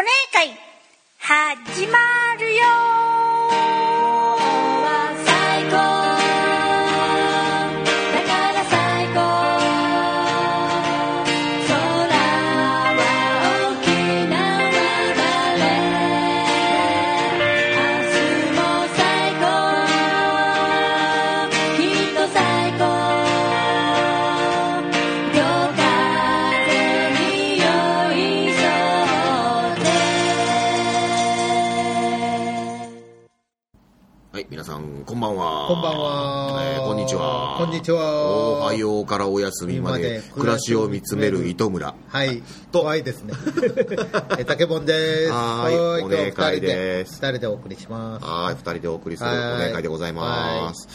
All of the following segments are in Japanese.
お姉会始まるよこんばんは。えーこんにちは。こんにちはおはようからお休みまで、暮らしを見つめる糸村。はい。と怖いですね。え、竹本です。はーいお願いです二人でお送りします。はい、二人でお送りするおはい願いでございます。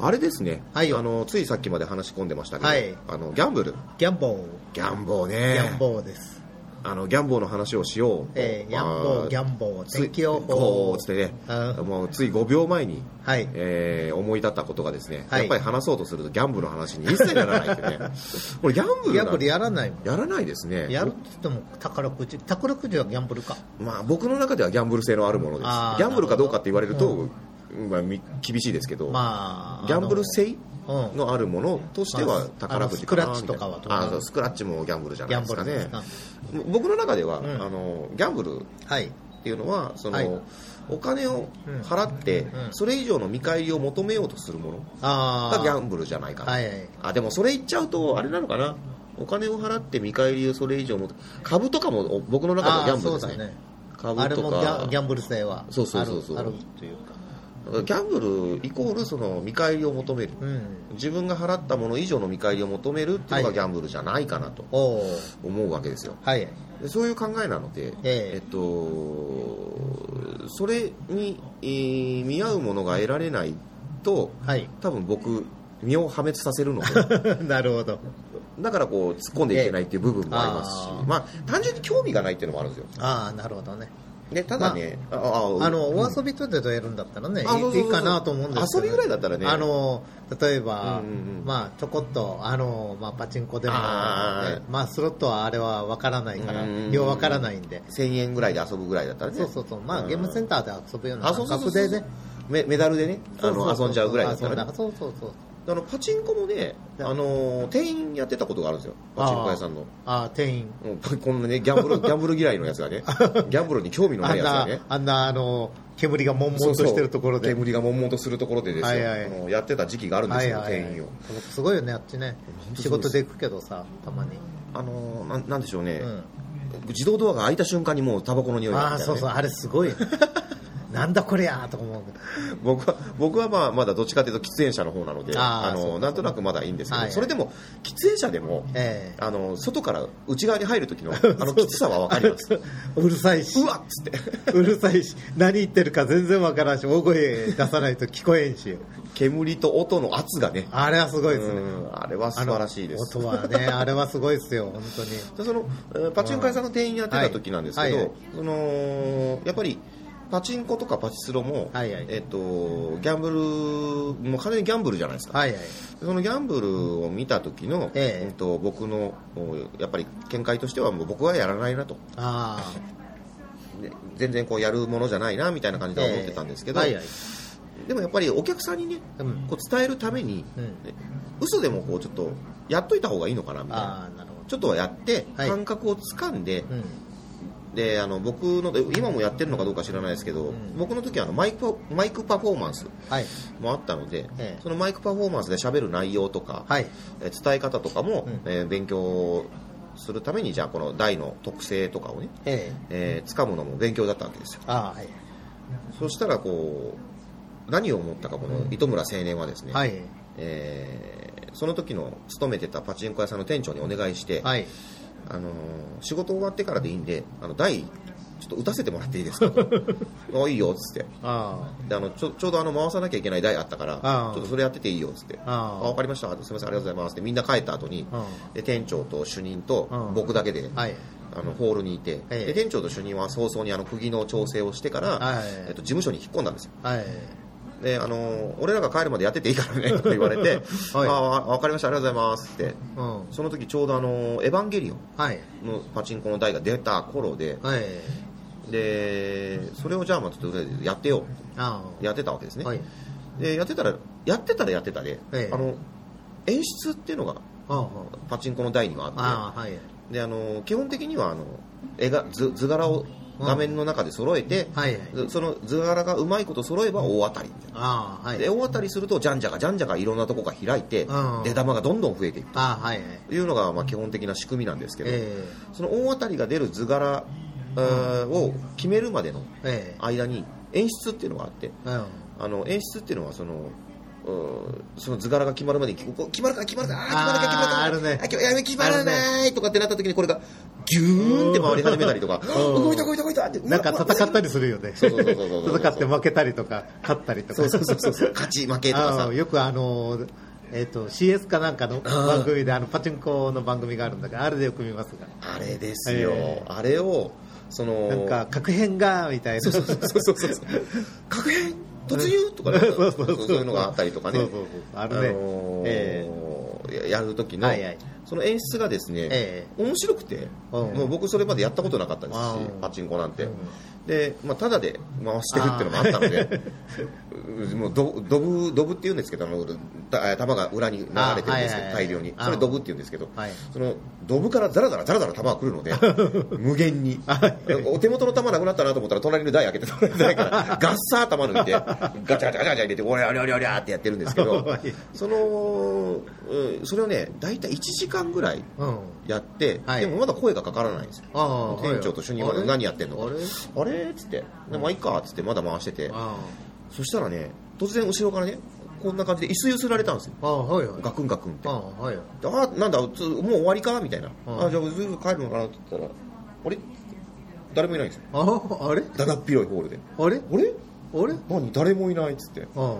あれですね、はいよあの、ついさっきまで話し込んでましたけど、はいあの、ギャンブル。ギャンボー。ギャンボーギね。ャンボーです。あの、ギャンボーの話をしようと。えー、ギャンボー、ギャンボー、天気予こ報う。つってね、うんもうつい5秒前に、はい。えー思い立ったことがですね、はいやっぱり話そうとするとギャンブルの話に一切ならないってね。これギャンブルギャンブルやらないもん。やらないですね。やるって言っても宝くじ。宝くじはギャンブルか。まあ、僕の中ではギャンブル性のあるものですギャンブルかどうかって言われると、なるまあ、み厳しいですけど、まあ。ギャンブル性あのあるものとしてはまあ宝くじかなスクラッチとかはあそうスクラッチもギャンブルじゃないですかね。僕の中では、うんあのギャンブルっはい。ていうのはその、はいお金を払って、うんそれ以上の見返りを求めようとするもの。がギャンブルじゃないかな、はいはい。あでもそれ言っちゃうとあれなのかな？お金を払って見返りをそれ以上も株とかもお僕の中ではギャンブルですねね。株とあれもギャンブル性はそうそうそうそうあるというか。ギャンブルイコールその見返りを求めるうん。自分が払ったもの以上の見返りを求めるっていうのがギャンブルじゃないかなと。思うわけですよはい。でそういう考えなので、えええっと、それに、えー見合うものが得られないとはい。多分僕身を破滅させるので なるほど。だからこう突っ込んでいけないっていう部分もありますし、ええあーまあ単純に興味がないっていうのもあるんですよああ、なるほどね。でただね、あああの、うん。お遊びとでやるんだったらね、うそうそういいかなと思うんですけど。遊びぐらいだったらね。あの、例えば、うんうんうん。まあ、ちょこっと、あの、まあ、パチンコでも、ねまあ、スロットはあれは分からないからうんうんうん、よう分からないんで。1000円ぐらいで遊ぶぐらいだったらね。そうそうそう。まあ、うん。ゲームセンターで遊ぶようなあそう感そうそうそう。覚でね。メメダルでねあのそうそうそう。遊んじゃうぐらいだったらね。そうそうそう。あのパチンコもね、あの店員やってたことがあるんですよパチンコ屋さんのああ、店員。うんこんなねギャンブル ギャンブル嫌いのやつがねギャンブルに興味のないやつがね、あんな、あの、煙が悶々としてるところで。そうそう煙が悶々とするところでですよ、はいはいあのやってた時期があるんですよ、店員をすごいよね、あっちね。当仕事で行くけどさ、たまに。あのなんなんでしょうね、うん。自動ドアが開いた瞬間にもうタバコの匂いがみああ、そうそう、あれすごい。なんだこれやとか思。僕は僕はまあまだどっちかというと喫煙者の方なのであのなんとなくまだいいんですけど、はい。それでも喫煙者でもええ。あの外から内側に入る時の あのきつさは分かります。うるさいし。う、わっつって。うるさいし、何言ってるか全然わからんし、大声出さないと聞こえんし。煙と音の圧がね。あれはすごいですね。うんあれは素晴らしいです。音はね、あれはすごいですよ、本当に。でそのえーパチンコ屋さんの店員やってた時なんですけど、はい。はい。そのやっぱりパチンコとかパチスロも、はいはいえっと、ギャンブルもう完全にギャンブルじゃないですか、はいはい。そのギャンブルを見た時の、えええっと、僕のおやっぱり見解としてはもう僕はやらないなとあで全然こうやるものじゃないなみたいな感じあ。で思ってたんですけど、ええはいはい。でもやっぱりお客さんにねうん。こう伝えるために、うん。ね嘘でもこうちょっとやっといた方がいいのかなみたいなちょっとはやってはい感覚をつかんで、ど。うん。であの僕ので今もやってるのかどうか知らないですけど、ん僕の時はあのマイクマイクパフォーマンスはい。もあったので、ええそのマイクパフォーマンスで喋る内容とか、はい。えー伝え方とかも、うんえー勉強するためにじゃあこの台の特性とかをね、ええ。えー掴むのも勉強だったわけですよああ、はい。そしたらこう何を思ったかこの糸村青年はですね、はい。えーその時の勤めてたパチンコ屋さんの店長にお願いして、はい。あのー仕事終わってからでいいんであの台ちょっと打たせてもらっていいですか？あいいよっつって。あであのちょちょうどあの回さなきゃいけない台あったからちょっとそれやってていいよっつって。あああ分かりました。すみませんありがとうございますって。みんな帰った後にあ。で店長と主任とうん。僕だけでうん。はい。あのホールにいて、ええで店長と主任は早々にあの釘の調整をしてから、はい。えっと、事務所に引っ込んだんですよ。はい。であの俺らが帰るまでやってていいからね と言われて、はい。ああ分かりましたありがとうございますって。うん。その時ちょうどあのエヴァンゲリオンはい。のパチンコの台が出た頃ではい。でそれをじゃあまあちょっとやってよあやってたわけですね、はい。でやってたらやってたらやってたで、ええ。あの演出っていうのがパチンコの台にはあって。ああはい。であの基本的にはあの絵が図図柄を画面の中で揃えて、はいはい。その図柄がうまいこと揃えば大当たり。みたいなはい。で大当たりするとじゃんじゃがじゃんじゃがいろんなとこが開いてうん。出玉がどんどん増えていくああはいはい。というのがまあ基本的な仕組みなんですけど、えその大当たりが出る図柄を決めるまでのええ。間に演出っていうのがあってあの演出っていうのはそのその図柄が決まるまでにここ決まるか決まるかあー決まるか決まるかあるね。あ今日やべ決まらないとかってなった時にこれがギューンって回り始めたりとか。うん。動いた動いた動いたって。なんか戦ったりするよね。そうそうそうそうそう戦って負けたりとか。勝ったりとかそうそうそうそう。勝ち負けとかさ。ああよくあのえっ、と CS かなんかの番組であのパチンコの番組があるんだけどあれでよく見ますが。あれですよ、えあれをそのなんか確変がみたいな。そうそうそうそうそう。確変？突入とかね そうそうそう。そういうのがあったりとかね。そうそうそう。あるね。のーえややる時の、はいはい。その演出がですね、え面白くて、うん。もう僕それまでやったことなかったですしうん。パチンコなんて、うんで、まあ、ただで回してるっていうのもあったので。うもうドドブドブって言うんですけどあのた球が裏に流れてるんですよ、あはいはいはい。大量に。あそれドブって言うんですけど、はい。そのドブからザラザラザラザラ球が来るので 無限に。はい。お手元の球なくなったなと思ったら隣の台開けてから ガッサー球抜いてガチャガチャガチャガチャ入れておりゃおりゃおりゃおりゃってやってるんですけど はい。そのうんそれをね大体1時間ぐらいうん。やって、はい。でもまだ声がかからないんですよ。店長と主任まで何やってんのか。あれ？あれ？っつって。でまあいいかっつってまだ回してて。あそしたらね突然後ろからねこんな感じで椅子揺すられたんですよ。あはいはい。ガクンガクンって。あはいあなんだつもう終わりか？みたいな。うんあじゃあずっと帰るのかな？って言ったらあれ？誰もいないんですよ。ああれ？だだっ広いホールで。あれ？あれ？あれ？何？誰もいないっつって。うん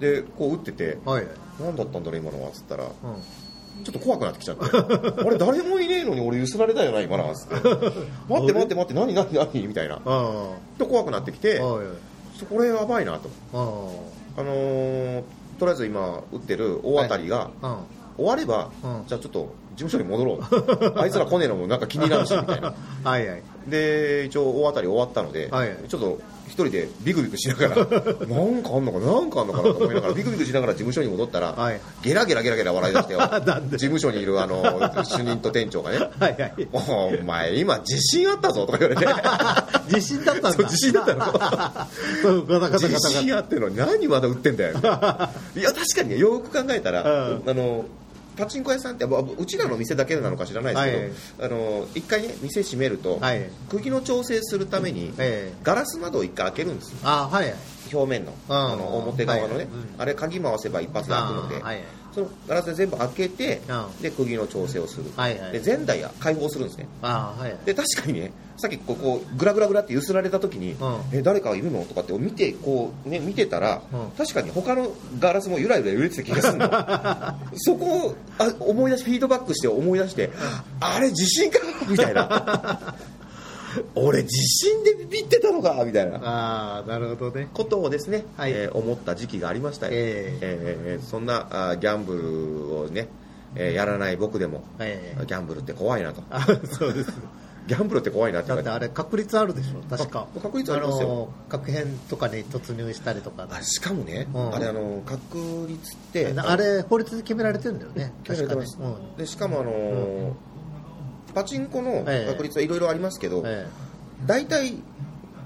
でこう打っててはい何だったんだろう今のは？っつったらうん。ちょっと怖くなってきちゃって。あれ誰もいねえのに俺揺すられたよな今なっつって。待って待って待って何？何？何？みたいな。あで怖くなってきてあはいこれやばいなと。ああ。のーとりあえず今打ってる大当たりがあ終われば、うん。じゃあちょっと事務所に戻ろう。あいつら来ねえのもなんか気になるしみたいな。はいはいで一応大当たり終わったので、はい。ちょっと一人でビクビクしながら なんかあんのかななんかあんのかなと思いながらビクビクしながら事務所に戻ったら、はい。ゲラゲラゲラゲラ笑い出してよ。事務所にいるあの主任と店長がねはいはい。お前今自信あったぞとか言われて。自信だったんだ。そう自信だったの。そうガタガタガタ自信あってんのに何まだ売ってんだよ。いや確かにねよく考えたら、うん。あのパチンコ屋さんってまあうちらの店だけなのか知らないですけど、あの一回ね店閉めると、はい。釘の調整するために、ええガラス窓を一回開けるんですよ。あはいはい。表面の,、あの表側のね、あれ鍵回せば一発で開くので、そのガラスで全部開けて、うんで釘の調整をする、はいはい。で前代や開放するんですね。あはいはい。で確かにねさっきこうこうグラグラグラって揺すられた時に、ん。え誰かいるの？とかって見てこうね見てたら、うん。確かに他のガラスもゆらゆら揺れてた気がするの。そこをあ思い出しフィードバックして思い出して、あれ地震か？みたいな俺地震でビビってたのかみたいな。ああなるほどね。ことをですね、はい。えー思った時期がありましたよ、ええーそんなあーギャンブルをね、えーやらない僕でも、ええギャンブルって怖いなと。あそうです。ギャンブルって怖いなってだってあれ確率あるでしょ確か。あ確率ありますよ。の確変とかに突入したりとかあしかもね、うん。あれあの確率ってあれ法律で決められてるんだよね決められてます、確かね。でしかもあのーパチンコのええ。確率はいろいろありますけど、うんええ。大体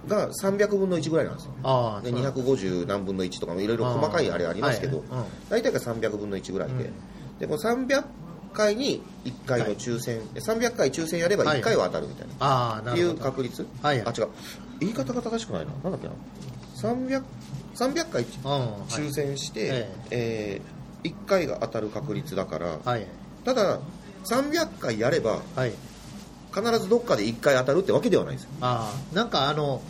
が300分の1ぐらいなんですよ。でああそう250何分の1とかもいろいろ細かいあれありますけど、はいはい大体が300分の1ぐらいで、うん。でこの300回に1回の抽選、300回抽選やれば1回は当たるみたいな、ってい。うああなるほど。確率、はいはい。あ違う。言い方が正しくないな。なんだっけな。300 300回抽選して、ええ。1回が当たる確率だから、はい。ただ300回やればはい。必ずどっかで1回当たるってわけではないですよ。ああ。なんかあの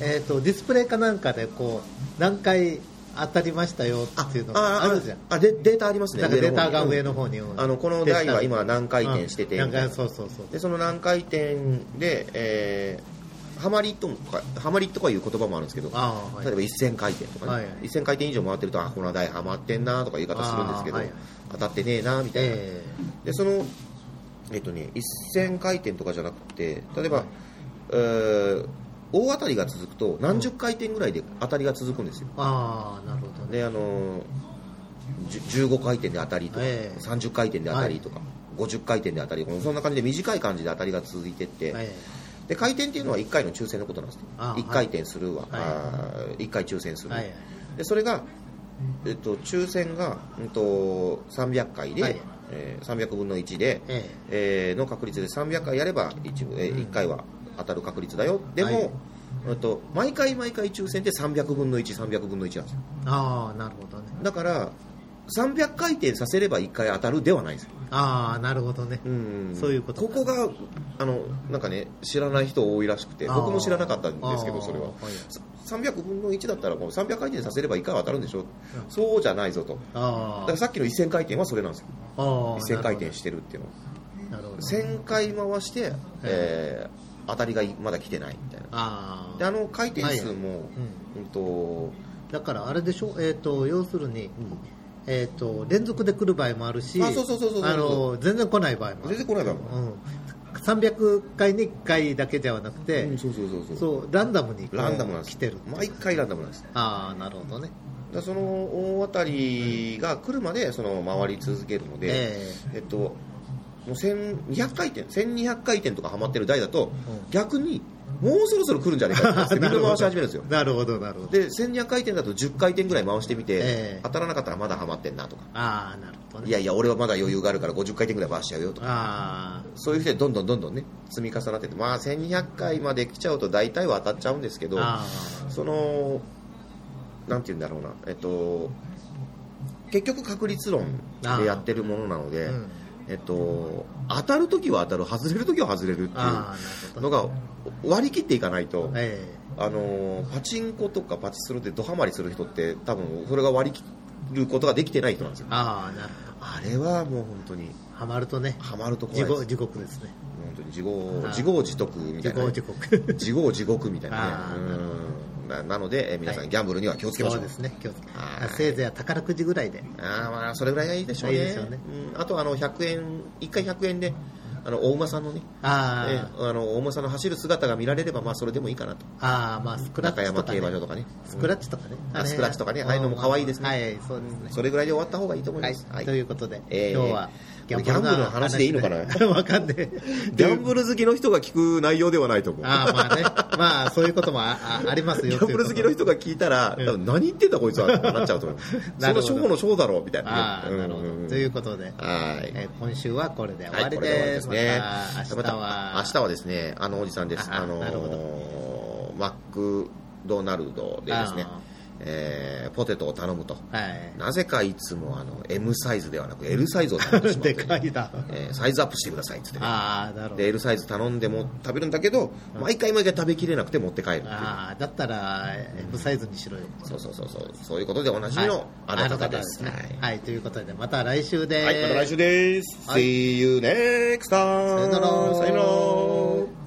えっ、とディスプレイかなんかでこう何回当たりましたよっていうのがある。じゃん。あでデータありますねなんかデータが上のの方に、あのこの台は今何回転しててそうそうそう。でその何回転で、えー、ハマりとかハマりとかいう言葉もあるんですけどはい。例えば1000回転とかね、はい1000回転以上回ってるとあこの台ハマってんなとか言い方するんですけど、はい当たってねえなみたいな、えでそのえっとね1000回転とかじゃなくて例えば、えー大当たりが続くと何十回転ぐらいで当たりが続くんですよ。ああなるほどね。であのじゅ15回転で当たりとか、ええ。30回転で当たりとか、50回転で当たりそんな感じで短い感じで当たりが続いてって、えで回転っていうのは1回の抽選のことなんですね。あ1回転するわ、はい。あ1回抽選する、えはい。でそれが、えっと、抽選が、うん、と300回で、はい。えー300分の1で、ええ。ーの確率で300回やれば 1,、えーうん。1回は当たる確率だよ。でも、はい。えっと、毎回毎回抽選って300分の1300分の1なんですよ。ああなるほどね。だから300回転させれば1回当たるではないですよ。ああなるほどね。うん。そういうことここがあのなんかね知らない人多いらしくて僕も知らなかったんですけどそれは。はい。さ300分の1だったらもう300回転させれば1回は当たるんでしょ？そうじゃないぞと。だあからさっきの1000回転はそれなんですよ。あああ1000回転してるっていうのは。なるほど1000回回して、えー当たりがまだ来てないみたいな。ああであの回転数も、はいうん。とだからあれでしょ？えっ、と要するに、えっ、と連続で来る場合もあるし全然来ない場合もある。全然来ない場合もうん、300回に1回だけではなくて、うんそうそうそうそう。そうランダムにランダムなんです。来てる毎回ランダムなんです。ああなるほどね。だその大当たりが来るまでその回り続けるので、ええ。っともう1200回転1200回転とかハマってる台だと、逆にもうそろそろ来るんじゃないかってみん な回し始めるんですよ。なるほどなるほど。で1200回転だと10回転ぐらい回してみて、ええ。当たらなかったらまだハマってんなとか。ああなるほどね。いやいや俺はまだ余裕があるから50回転ぐらい回しちゃうよとか。あそういう人でどんどんどんどんね積み重なってって。まあ1200回まで来ちゃうと大体は当たっちゃうんですけどそのなんて言うんだろうな。えっと結局確率論でやってるものなので、うんえっと、当たるときは当たる外れるときは外れるってあいうのが割り切っていかないと、えあのパチンコとかパチスロでドハマりする人って多分それが割り切ることができてない人なんですよ。ああなるほど。あれはもう本当にハマるとねハマると怖地獄い地獄ですね。本当に自業あ自業自得みたいなね、地獄地獄自業自獄みたいなねななので、え皆さん、はい。ギャンブルには気をつけましょそううですね。気をつけはい。せいぜい宝くじぐらいで。あーまあそれぐらいがいいでしょうね。いいでしょうね。うん、あとあの100円1回100円であの大馬さんのねあえああの大馬さんの走る姿が見られればまあそれでもいいかなと。ああまあスクラッ中山チとか、ね、競馬場とかね。スクラッチとかね、あスクラッチとかね。ああいうのも可愛いですね。はいそうですね。それぐらいで終わった方がいいと思います、はい。ということで、えー。今日はギャンブルの話でいいのかな？わかんねえギャンブル好きの人が聞く内容ではないと思う。ああまあね。まあそういうこともああありますよ。ギャンブル好きの人が聞いたら、うん。多分何言ってんだこいつはってなっちゃうと思う。そのショーのショーだろうみたいな。ねああなるほど、うんうんうんということで、はい。えー今週はこれで終わりです。すね。また明日は。明日はですねあのおじさんです。ああのーマックドナルドでですね。あ、えーポテトを頼むと。はい。なぜかいつもあの M サイズではなく L サイズを頼んでしまっ でて、かいな。えーサイズアップしてくださいって言ってね。ああなるほど。で L サイズ頼んでも食べるんだけど毎回毎回食べきれなくて持って帰るっていう。ああだったら M サイズにしろよ。そうそうそうそう。そういうことでおなじみのあの方です、ね。はいはい、ということでまた来週ではい、また来週です。はい。See you next time. さよなら。さよなら。